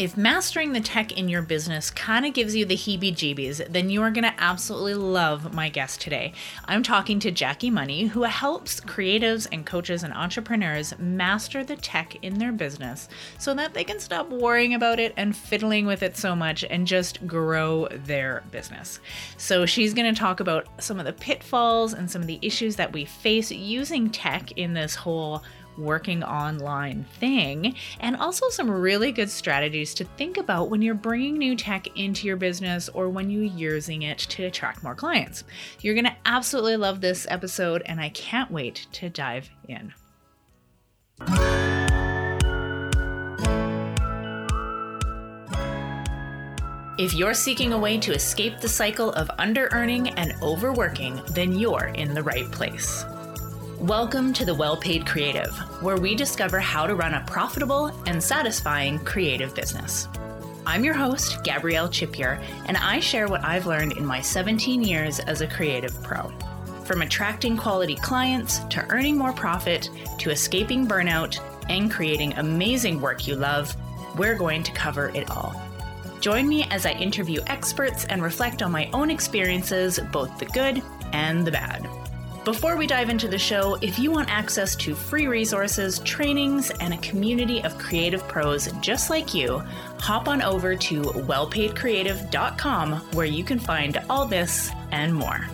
If mastering the tech in your business kind of gives you the heebie jeebies, then you are going to absolutely love my guest today. I'm talking to Jacqui Money, who helps creatives and coaches and entrepreneurs master the tech in their business so that they can stop worrying about it and fiddling with it so much and just grow their business. So, she's going to talk about some of the pitfalls and some of the issues that we face using tech in this whole working online thing, and also some really good strategies to think about when you're bringing new tech into your business or when you're using it to attract more clients. You're going to absolutely love this episode, and I can't wait to dive in. If you're seeking a way to escape the cycle of under earning and overworking, then you're in the right place. Welcome to the Well Paid Creative, where we discover how to run a profitable and satisfying creative business. I'm your host, Gabrielle Chipier, and I share what I've learned in my 17 years as a creative pro. From attracting quality clients to earning more profit to escaping burnout and creating amazing work you love, we're going to cover it all. Join me as I interview experts and reflect on my own experiences, both the good and the bad. Before we dive into the show, if you want access to free resources, trainings, and a community of creative pros just like you, hop on over to wellpaidcreative.com where you can find all this and more.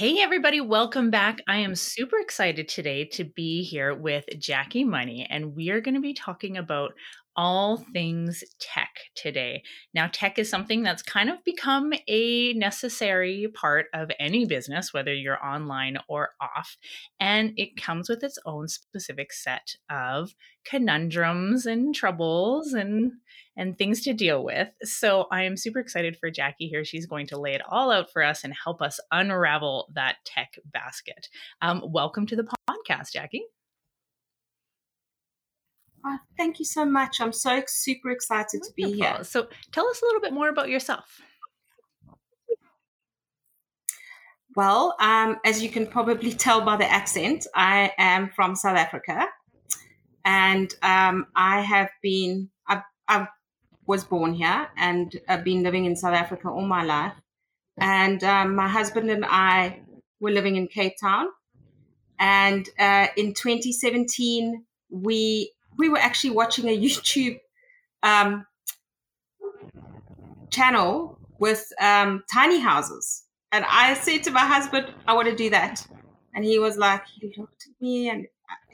Hey, everybody, welcome back. I am super excited today to be here with Jacqui Money, and we are going to be talking about all things tech today. Now, tech is something that's kind of become a necessary part of any business, whether you're online or off, and it comes with its own specific set of conundrums and troubles and and things to deal with. So I am super excited for Jacqui here. She's going to lay it all out for us and help us unravel that tech basket. Um, welcome to the podcast, Jacqui. Oh, thank you so much. I'm so super excited Wonderful. to be here. So, tell us a little bit more about yourself. Well, um, as you can probably tell by the accent, I am from South Africa, and um, I have been I, I was born here and I've been living in South Africa all my life. And um, my husband and I were living in Cape Town, and uh, in 2017 we we were actually watching a YouTube um, channel with um, tiny houses. And I said to my husband, I want to do that. And he was like, he looked at me and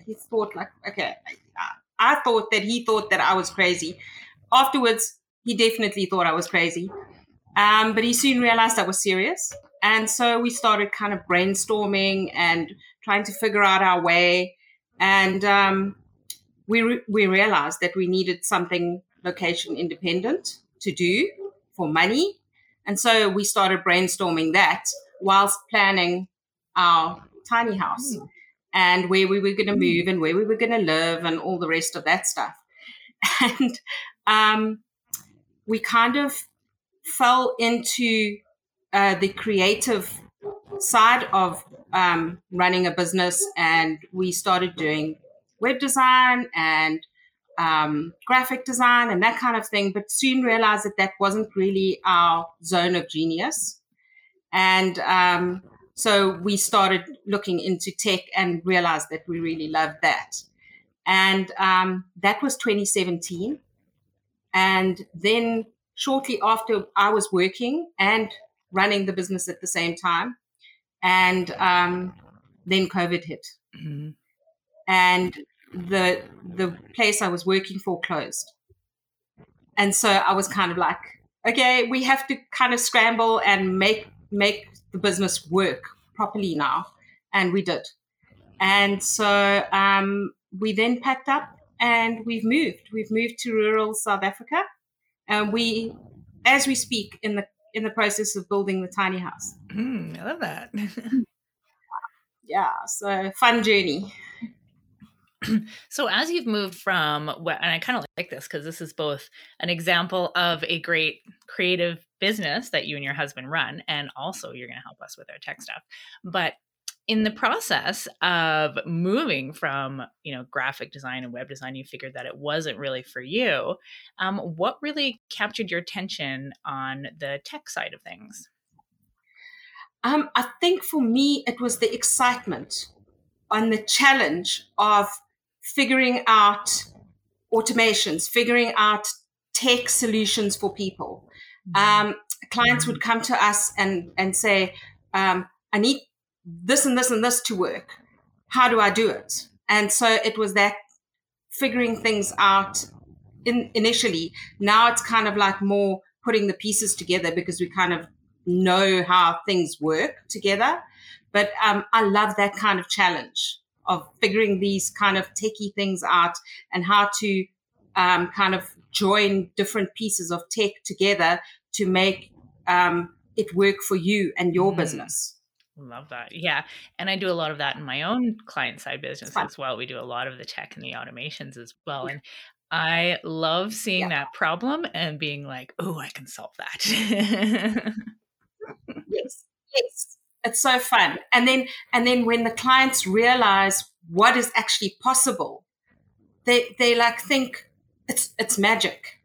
he thought like, okay, I, I thought that he thought that I was crazy. Afterwards, he definitely thought I was crazy. Um, but he soon realized I was serious. And so we started kind of brainstorming and trying to figure out our way. And um, we, re- we realized that we needed something location independent to do for money. And so we started brainstorming that whilst planning our tiny house mm. and where we were going to hmm. move and where we were going to live and all the rest of that stuff. And um, we kind of fell into uh, the creative side of um, running a business and we started doing web design and um, graphic design and that kind of thing, but soon realized that that wasn't really our zone of genius. And um, so we started looking into tech and realized that we really loved that. And um, that was 2017. And then shortly after, I was working and running the business at the same time. And um, then COVID hit. Mm-hmm and the the place I was working for closed. And so I was kind of like, okay, we have to kind of scramble and make make the business work properly now, and we did. And so um, we then packed up and we've moved. We've moved to rural South Africa, and we, as we speak, in the in the process of building the tiny house. Mm, I love that. yeah, so fun journey. so as you've moved from and i kind of like this because this is both an example of a great creative business that you and your husband run and also you're going to help us with our tech stuff but in the process of moving from you know graphic design and web design you figured that it wasn't really for you um, what really captured your attention on the tech side of things um, i think for me it was the excitement on the challenge of figuring out automations figuring out tech solutions for people mm-hmm. um, clients would come to us and and say um, i need this and this and this to work. How do I do it? And so it was that figuring things out in, initially. Now it's kind of like more putting the pieces together because we kind of know how things work together. But um, I love that kind of challenge of figuring these kind of techie things out and how to um, kind of join different pieces of tech together to make um, it work for you and your mm. business. Love that. Yeah. And I do a lot of that in my own client side business as well. We do a lot of the tech and the automations as well. And I love seeing yeah. that problem and being like, oh, I can solve that. yes. Yes. It's so fun. And then and then when the clients realize what is actually possible, they they like think it's it's magic.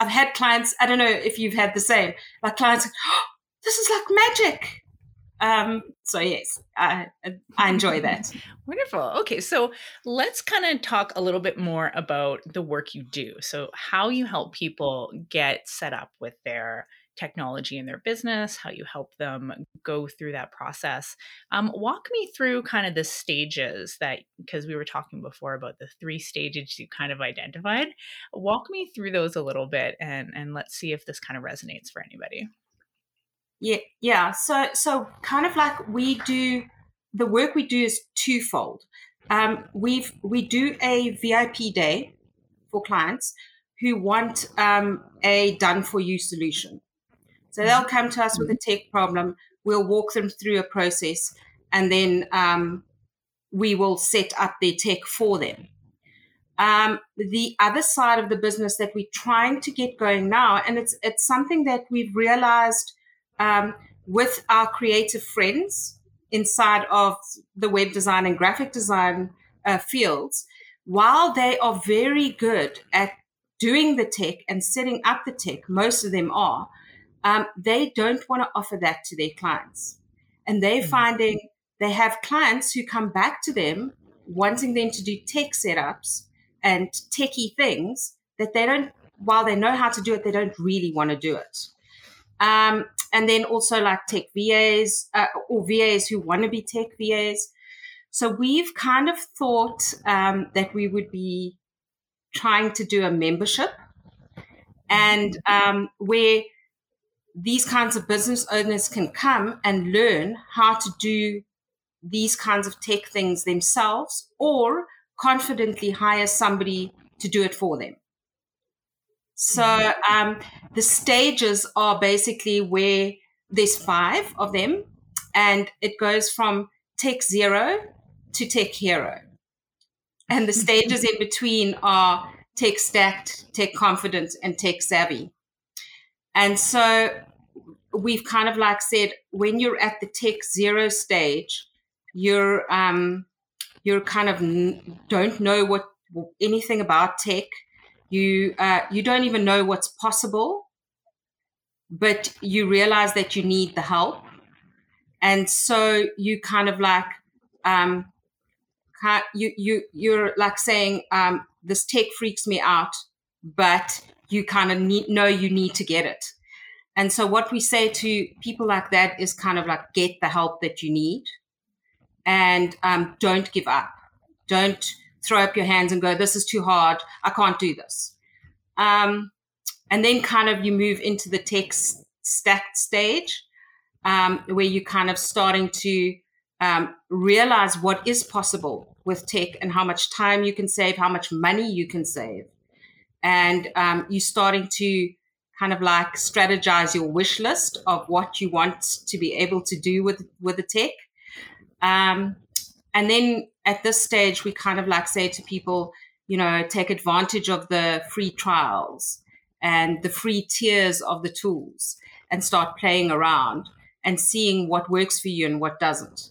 I've had clients, I don't know if you've had the same, like clients, oh, this is like magic um, so yes, I, I enjoy that. Wonderful. Okay, so let's kind of talk a little bit more about the work you do. So how you help people get set up with their technology in their business, how you help them go through that process. Um, walk me through kind of the stages that, because we were talking before about the three stages you kind of identified. Walk me through those a little bit and, and let's see if this kind of resonates for anybody. Yeah, yeah. So so kind of like we do the work we do is twofold. Um, we've we do a VIP day for clients who want um, a done for you solution. So they'll mm-hmm. come to us with a tech problem. We'll walk them through a process, and then um, we will set up their tech for them. Um, the other side of the business that we're trying to get going now, and it's it's something that we've realized um, with our creative friends inside of the web design and graphic design uh, fields, while they are very good at doing the tech and setting up the tech, most of them are, um, they don't want to offer that to their clients. And they're mm-hmm. finding they have clients who come back to them wanting them to do tech setups and techie things that they don't, while they know how to do it, they don't really want to do it. Um, and then also like tech VAs uh, or VAs who want to be tech VAs. So we've kind of thought um, that we would be trying to do a membership and um, where these kinds of business owners can come and learn how to do these kinds of tech things themselves or confidently hire somebody to do it for them. So um, the stages are basically where there's five of them, and it goes from tech zero to tech hero. And the stages in between are tech stacked, tech confident, and tech savvy. And so we've kind of like said when you're at the tech zero stage, you're um, you're kind of n- don't know what anything about tech you uh, you don't even know what's possible but you realize that you need the help. And so you kind of like um, you you you're like saying um, this tech freaks me out but you kind of need know you need to get it. And so what we say to people like that is kind of like get the help that you need and um, don't give up. Don't throw up your hands and go, this is too hard. I can't do this. Um, and then kind of you move into the tech stacked stage um, where you're kind of starting to um, realize what is possible with tech and how much time you can save, how much money you can save. And um, you're starting to kind of like strategize your wish list of what you want to be able to do with, with the tech. Um, and then at this stage, we kind of like say to people, you know, take advantage of the free trials and the free tiers of the tools and start playing around and seeing what works for you and what doesn't.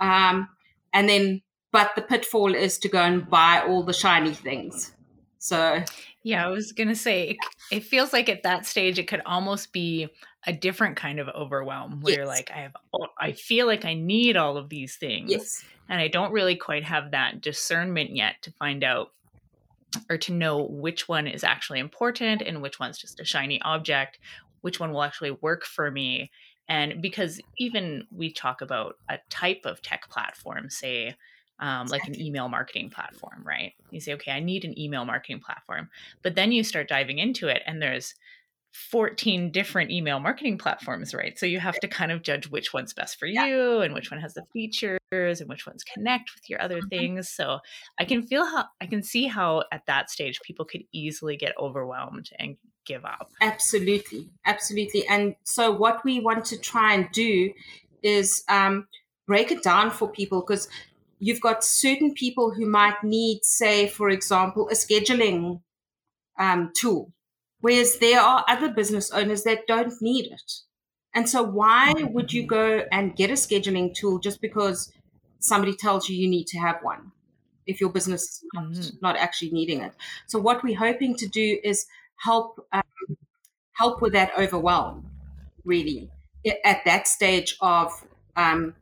Um, and then, but the pitfall is to go and buy all the shiny things. So, yeah, I was going to say, it, it, feels like at that stage, it could almost be a different kind of overwhelm where yes. you're like, I have, I feel like I need all of these things. Yes. And I don't really quite have that discernment yet to find out or to know which one is actually important and which one's just a shiny object, which one will actually work for me. And because even we talk about a type of tech platform, say, um, like an email marketing platform, right? You say, okay, I need an email marketing platform. But then you start diving into it, and there's 14 different email marketing platforms, right? So you have to kind of judge which one's best for you and which one has the features and which ones connect with your other mm-hmm. things. So I can feel how I can see how at that stage people could easily get overwhelmed and give up. Absolutely. Absolutely. And so what we want to try and do is um, break it down for people because you've got certain people who might need, say, for example, a scheduling um, tool Whereas there are other business owners that don't need it. And so, why would you go and get a scheduling tool just because somebody tells you you need to have one if your business is not, mm-hmm. not actually needing it? So, what we're hoping to do is help um, help with that overwhelm, really, at that stage of um,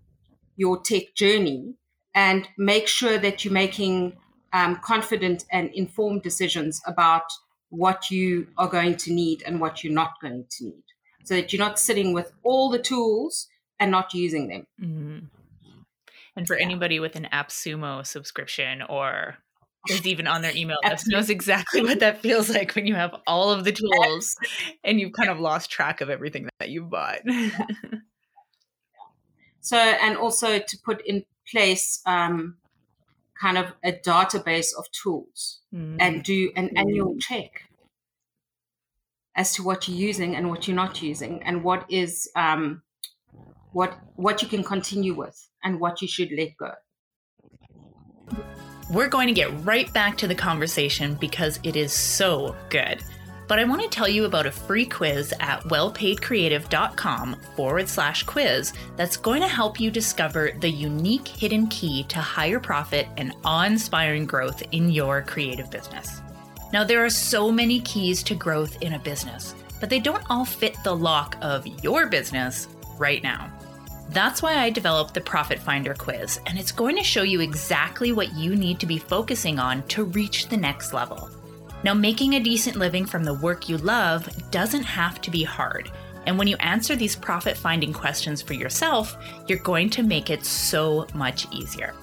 your tech journey, and make sure that you're making um, confident and informed decisions about what you are going to need and what you're not going to need so that you're not sitting with all the tools and not using them. Mm-hmm. And for yeah. anybody with an AppSumo subscription or is even on their email list knows exactly what that feels like when you have all of the tools and you've kind of lost track of everything that you bought. so, and also to put in place um, kind of a database of tools mm. and do an annual check as to what you're using and what you're not using and what is um, what what you can continue with and what you should let go. We're going to get right back to the conversation because it is so good but I want to tell you about a free quiz at wellpaidcreative.com forward slash quiz that's going to help you discover the unique hidden key to higher profit and awe inspiring growth in your creative business. Now, there are so many keys to growth in a business, but they don't all fit the lock of your business right now. That's why I developed the Profit Finder quiz, and it's going to show you exactly what you need to be focusing on to reach the next level. Now, making a decent living from the work you love doesn't have to be hard. And when you answer these profit finding questions for yourself, you're going to make it so much easier.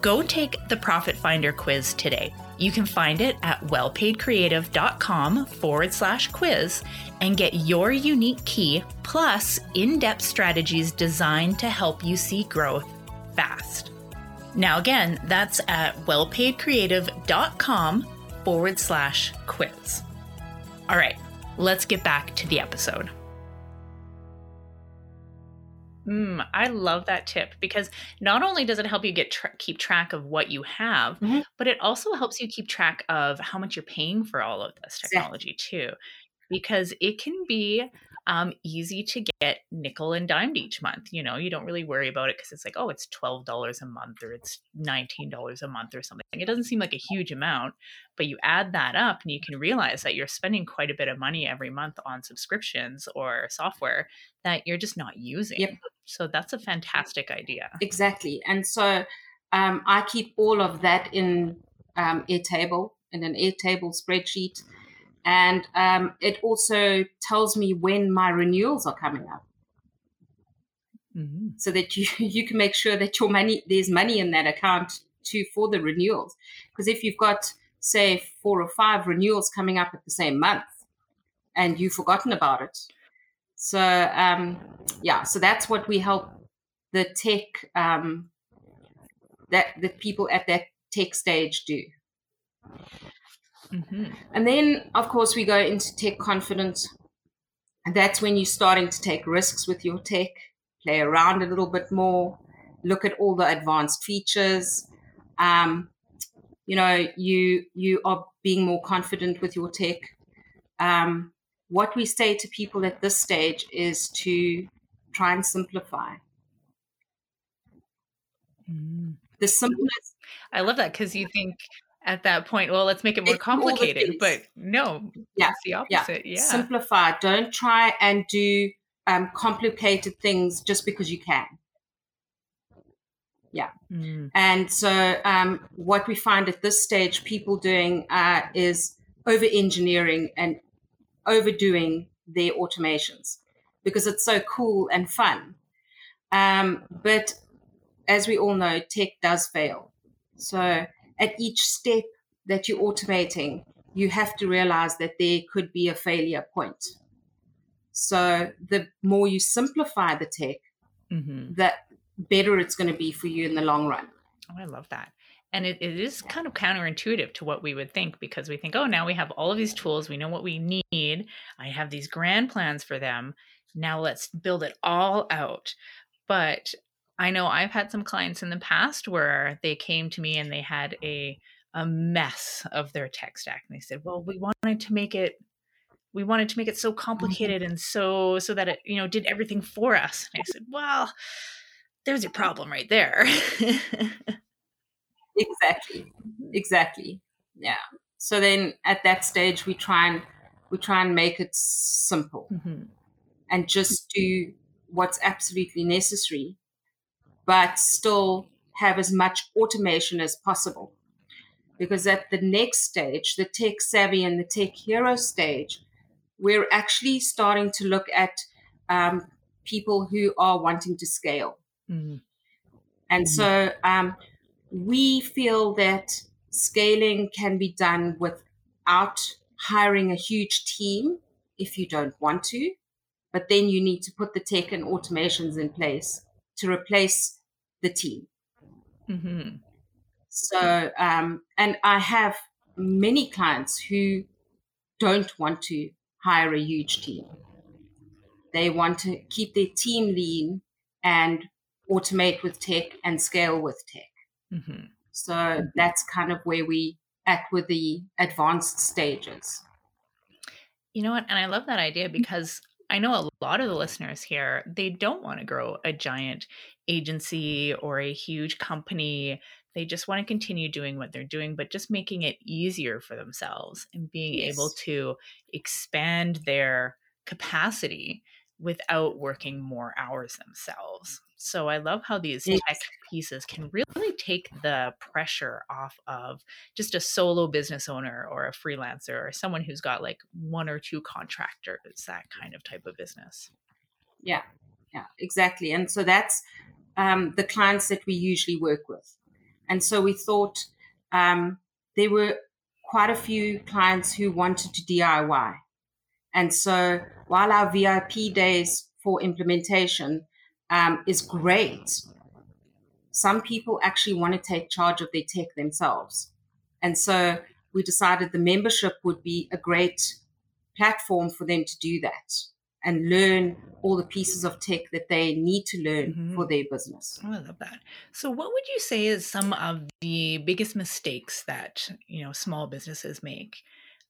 Go take the Profit Finder quiz today. You can find it at wellpaidcreative.com forward slash quiz and get your unique key plus in depth strategies designed to help you see growth fast. Now, again, that's at wellpaidcreative.com forward slash quiz. All right, let's get back to the episode. Mm, I love that tip because not only does it help you get tra- keep track of what you have, mm-hmm. but it also helps you keep track of how much you're paying for all of this technology too, because it can be um, easy to get nickel and dimed each month. You know, you don't really worry about it because it's like, oh, it's twelve dollars a month or it's nineteen dollars a month or something. It doesn't seem like a huge amount, but you add that up and you can realize that you're spending quite a bit of money every month on subscriptions or software that you're just not using. Yep. So that's a fantastic idea. Exactly, and so um, I keep all of that in um, Airtable in an Airtable spreadsheet and um, it also tells me when my renewals are coming up. Mm-hmm. So that you, you can make sure that your money there's money in that account too for the renewals. Because if you've got say four or five renewals coming up at the same month and you've forgotten about it. So um, yeah, so that's what we help the tech um, that the people at that tech stage do. Mm-hmm. And then, of course, we go into tech confidence. And that's when you're starting to take risks with your tech, play around a little bit more, look at all the advanced features. Um, you know, you you are being more confident with your tech. Um, what we say to people at this stage is to try and simplify. Mm. The simplest. I love that because you think at that point, well, let's make it more it's complicated. But no, yeah, the opposite. Yeah. yeah. Simplify. Don't try and do um, complicated things just because you can. Yeah. Mm. And so, um, what we find at this stage, people doing uh, is over engineering and overdoing their automations because it's so cool and fun. Um, but as we all know, tech does fail. So, at each step that you're automating, you have to realize that there could be a failure point. So the more you simplify the tech, mm-hmm. the better it's going to be for you in the long run. Oh, I love that. And it, it is kind of counterintuitive to what we would think because we think, oh, now we have all of these tools. We know what we need. I have these grand plans for them. Now let's build it all out. But I know I've had some clients in the past where they came to me and they had a a mess of their tech stack and they said, "Well, we wanted to make it we wanted to make it so mm-hmm. complicated and so so that it, you know, did everything for us." And I said, "Well, there's your problem right there." exactly. Exactly. Yeah. So then at that stage we try and we try and make it simple. Mm-hmm. And just do what's absolutely necessary but still have as much automation as possible. Because at the next stage, the tech savvy and the tech hero stage, we're actually starting to look at um, people who are wanting to scale. Mm-hmm. And mm-hmm. so um, we feel that scaling can be done without hiring a huge team if you don't want to. But then you need to put the tech and automations in place to replace the team. Mm-hmm. So, um, and I have many clients who don't want to hire a huge team. They want to keep their team lean and automate with tech and scale with tech. Mm-hmm. So that's kind of where we at with the advanced stages. You know what? And I love that idea because I know a lot of the listeners here, they don't want to grow a giant agency or a huge company. They just want to continue doing what they're doing, but just making it easier for themselves and being yes. able to expand their capacity without working more hours themselves. So I love how these yes. tech pieces can really take the pressure off of just a solo business owner or a freelancer or someone who's got like one or two contractors, that kind of type of business. Yeah, yeah, exactly. And so that's um, the clients that we usually work with. And so we thought um, there were quite a few clients who wanted to DIY. And so while our VIP days for implementation um, is great, some people actually want to take charge of their tech themselves. And so we decided the membership would be a great platform for them to do that and learn all the pieces of tech that they need to learn mm-hmm. for their business. Oh, I love that. So what would you say is some of the biggest mistakes that, you know, small businesses make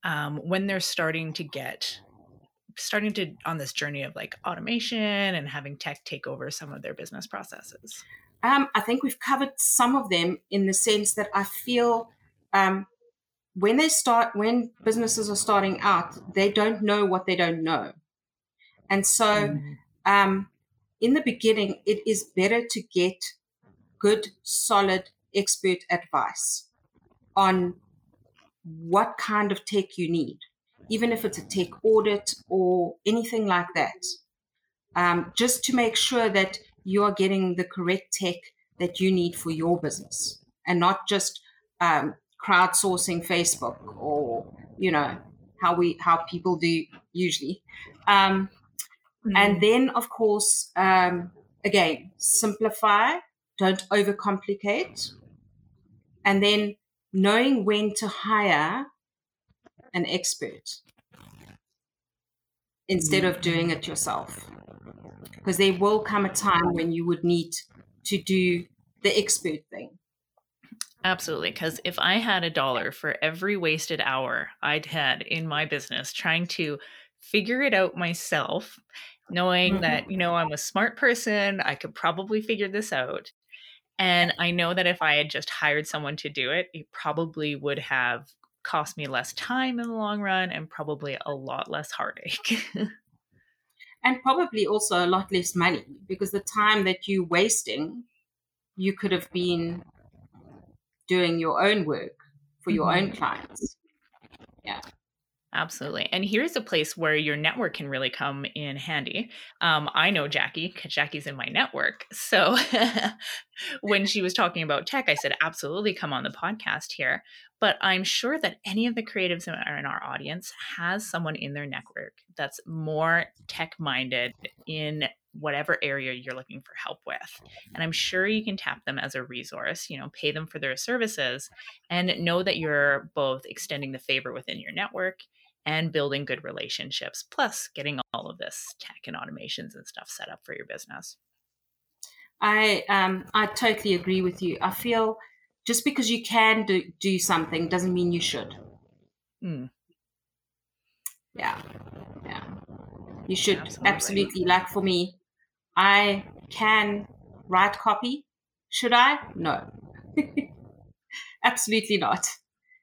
um, when they're starting to get starting to on this journey of like automation and having tech take over some of their business processes? Um, I think we've covered some of them in the sense that I feel um, when they start, when businesses are starting out, they don't know what they don't know. And so, mm. um, in the beginning, it is better to get good, solid expert advice on what kind of tech you need, even if it's a tech audit or anything like that, um, just to make sure that you are getting the correct tech that you need for your business and not just um, crowdsourcing Facebook or, you know, how we how people do usually. Um, Mm-hmm. And then, of course, um, again, simplify, don't overcomplicate. And then knowing when to hire an expert instead of doing it yourself. Because there will come a time when you would need to do the expert thing. Absolutely. Because if I had a dollar for every wasted hour I'd had in my business trying to figure it out myself, knowing mm-hmm. that, you know, I'm a smart person, I could probably figure this out. And I know that if I had just hired someone to do it, it probably would have cost me less time in the long run and probably a lot less heartache. and probably also a lot less money because the time that you're wasting, you could have been doing your own work for your mm-hmm. own clients. Yeah. Absolutely. And here's a place where your network can really come in handy. Um, I know Jacqui because Jacqui's in my network. So when she was talking about tech, I said, absolutely come on the podcast here. But I'm sure that any of the creatives in our, in our audience has someone in their network that's more tech minded in whatever area you're looking for help with. And I'm sure you can tap them as a resource, you know, pay them for their services and know that you're both extending the favor within your network and building good relationships, plus getting all of this tech and automations and stuff set up for your business. I um I totally agree with you. I feel just because you can do, do something doesn't mean you should. Mm. Yeah. Yeah. You should absolutely. absolutely like for me, I can write copy. Should I? No. absolutely not.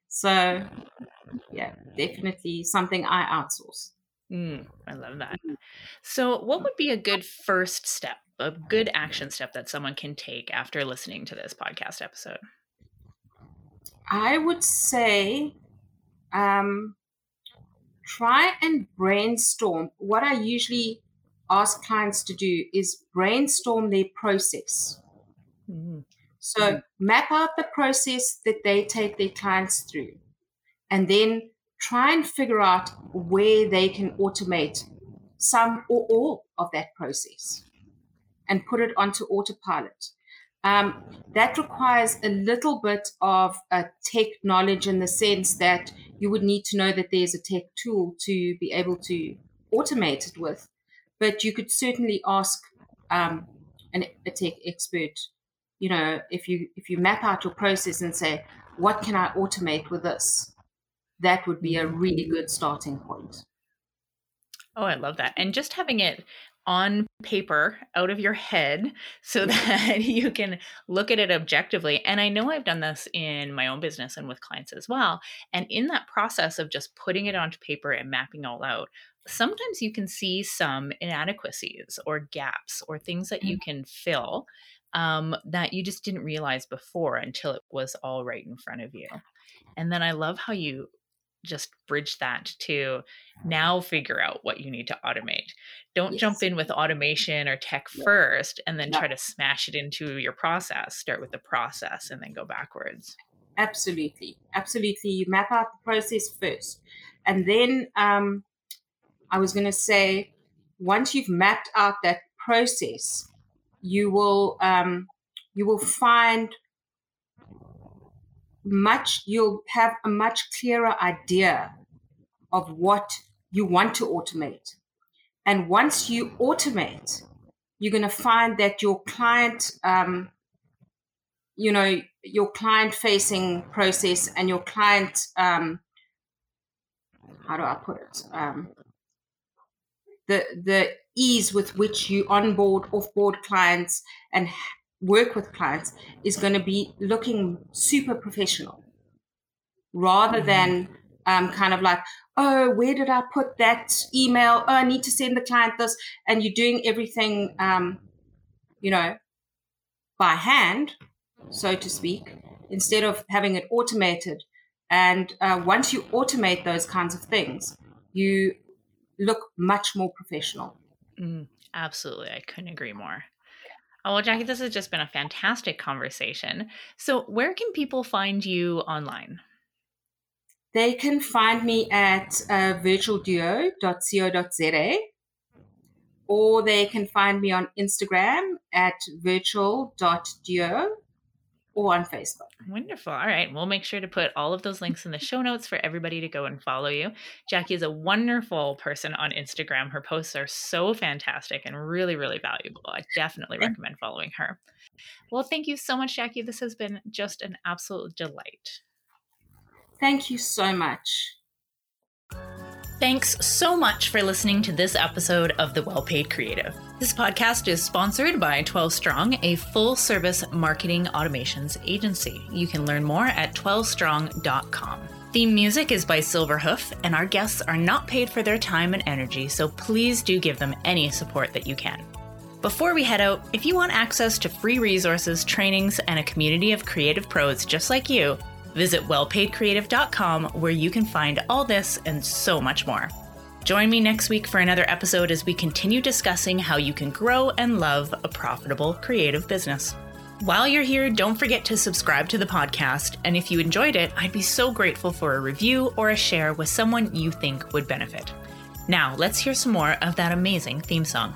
So yeah, definitely something I outsource. Mm, I love that. So, what would be a good first step, a good action step that someone can take after listening to this podcast episode? I would say um, try and brainstorm. What I usually ask clients to do is brainstorm their process. Mm-hmm. So, mm-hmm. map out the process that they take their clients through and then try and figure out where they can automate some or all of that process and put it onto autopilot. Um, that requires a little bit of tech knowledge in the sense that you would need to know that there's a tech tool to be able to automate it with. But you could certainly ask um, an, a tech expert, you know, if you if you map out your process and say, what can I automate with this? that would be a really good starting point. Oh, I love that. And just having it on paper out of your head so that you can look at it objectively. And I know I've done this in my own business and with clients as well. And in that process of just putting it onto paper and mapping all out, sometimes you can see some inadequacies or gaps or things that you mm. can fill um, that you just didn't realize before until it was all right in front of you. And then I love how you just bridge that to now figure out what you need to automate. Don't yes. jump in with automation or tech first and then try to smash it into your process. Start with the process and then go backwards. Absolutely. Absolutely. You map out the process first. And then um, I was going to say, once you've mapped out that process, you will um, you will find much you'll have a much clearer idea of what you want to automate. And once you automate you're going to find that your client um, you know your client facing process and your client um, how do i put it? Um, the the ease with which you onboard offboard clients and work with clients is going to be looking super professional rather mm-hmm. than um, kind of like, oh, where did I put that email? Oh, I need to send the client this. And you're doing everything, um, you know, by hand, so to speak, instead of having it automated. And uh, once you automate those kinds of things, you look much more professional. Mm, absolutely. I couldn't agree more. Oh, well, Jacqui, this has just been a fantastic conversation. So, where can people find you online? They can find me at uh, virtualduo.co.za or they can find me on Instagram at virtual.duo on Facebook. Wonderful. All right. We'll make sure to put all of those links in the show notes for everybody to go and follow you. Jacqui is a wonderful person on Instagram. Her posts are so fantastic and really, really valuable. I definitely recommend following her. Well, thank you so much, Jacqui. This has been just an absolute delight. Thank you so much. Thanks so much for listening to this episode of The Well Paid Creative. This podcast is sponsored by 12 Strong, a full service marketing automations agency. You can learn more at 12strong.com. Theme music is by Silverhoof, and our guests are not paid for their time and energy, so please do give them any support that you can. Before we head out, if you want access to free resources, trainings, and a community of creative pros just like you, visit wellpaidcreative.com where you can find all this and so much more. Join me next week for another episode as we continue discussing how you can grow and love a profitable creative business. While you're here, don't forget to subscribe to the podcast. And if you enjoyed it, I'd be so grateful for a review or a share with someone you think would benefit. Now, let's hear some more of that amazing theme song.